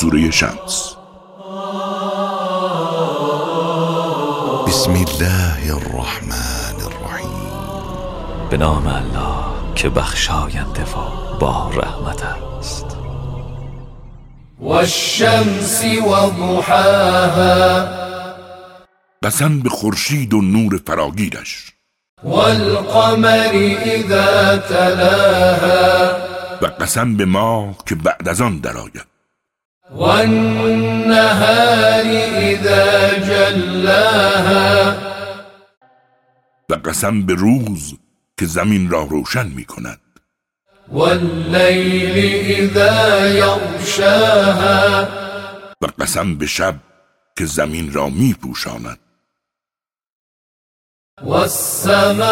سوره شمس. بسم الله الرحمن الرحیم. به نام الله که بخشاینده و با رحمت است. والشمس وضحاها. قسم به خورشید و نور فراگیرش. والقمر اذا تلاها. و قسم به ماه که بعد از آن درآید. والنهار اذا جلاها. و قسم به روز که زمین را روشن می کند. والليل اذا يغشاها و قسم به شب که زمین را می پوشاند. والسماء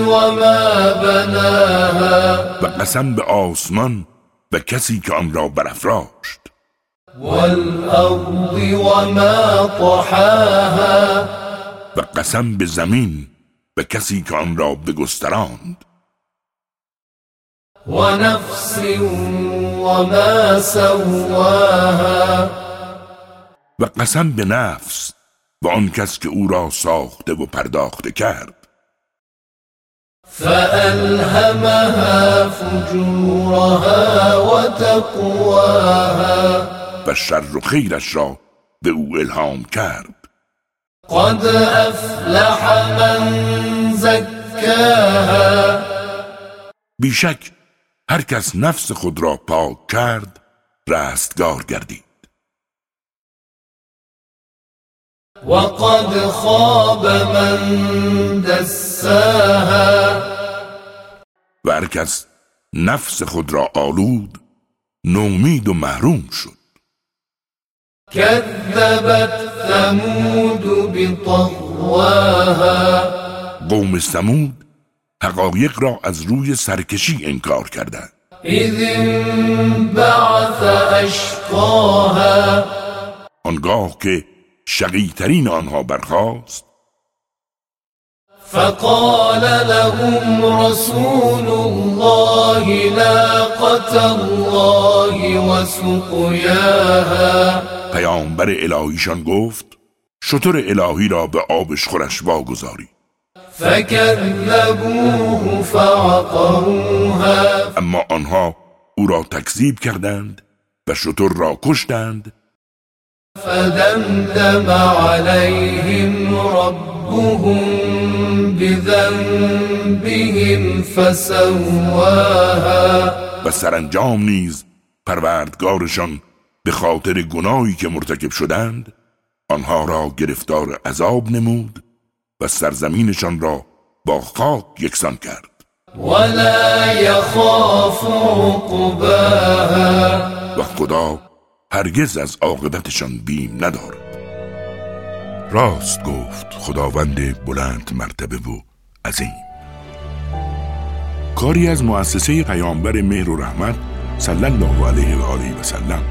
وما بناها. و قسم به آسمان و کسی که آن را برافراشت. والأرض وما طحاها. و قسم به زمین و کسی که آن را بگستراند. ونفس وما سواها. و قسم به نفس و آن کس که او را ساخته و پرداخته کرد. فألهمها فجورها وتقواها. و شر و خیرش را به او الهام کرد. قد أفلح من زكاها. بیشک هر کس نفس خود را پاک کرد رستگار گردید. وقد خاب من دساها. و هر کس نفس خود را آلود نومید و محروم شد. كذبت ثمود بطغواها. قوم سمود حقایق را از روی سرکشی انکار کردند. إذ انبعث أشقاها آنگاه که شقیترین آنها برخاست. فقال لهم رسول الله ناقة الله وسقياها. پیامبر الهیشان گفت شطور الهی را به آبش خورش واگذاری. فكذبوه فعقروها. اما آنها او را تکذیب کردند و شطور را کشتند فدمدم عليهم ربهم بذنبهم فسواها و سرانجام نیز پروردگارشان به خاطر گناهی که مرتکب شدند آنها را گرفتار عذاب نمود و سرزمینشان را با خاک یکسان کرد. ولا يخاف عقباها و خدا هرگز از عاقبتشان بیم ندارد راست گفت خداوند بلند مرتبه و عظیم. کاری از مؤسسه پیامبر مهر و رحمت صلی الله علیه و آله و سلم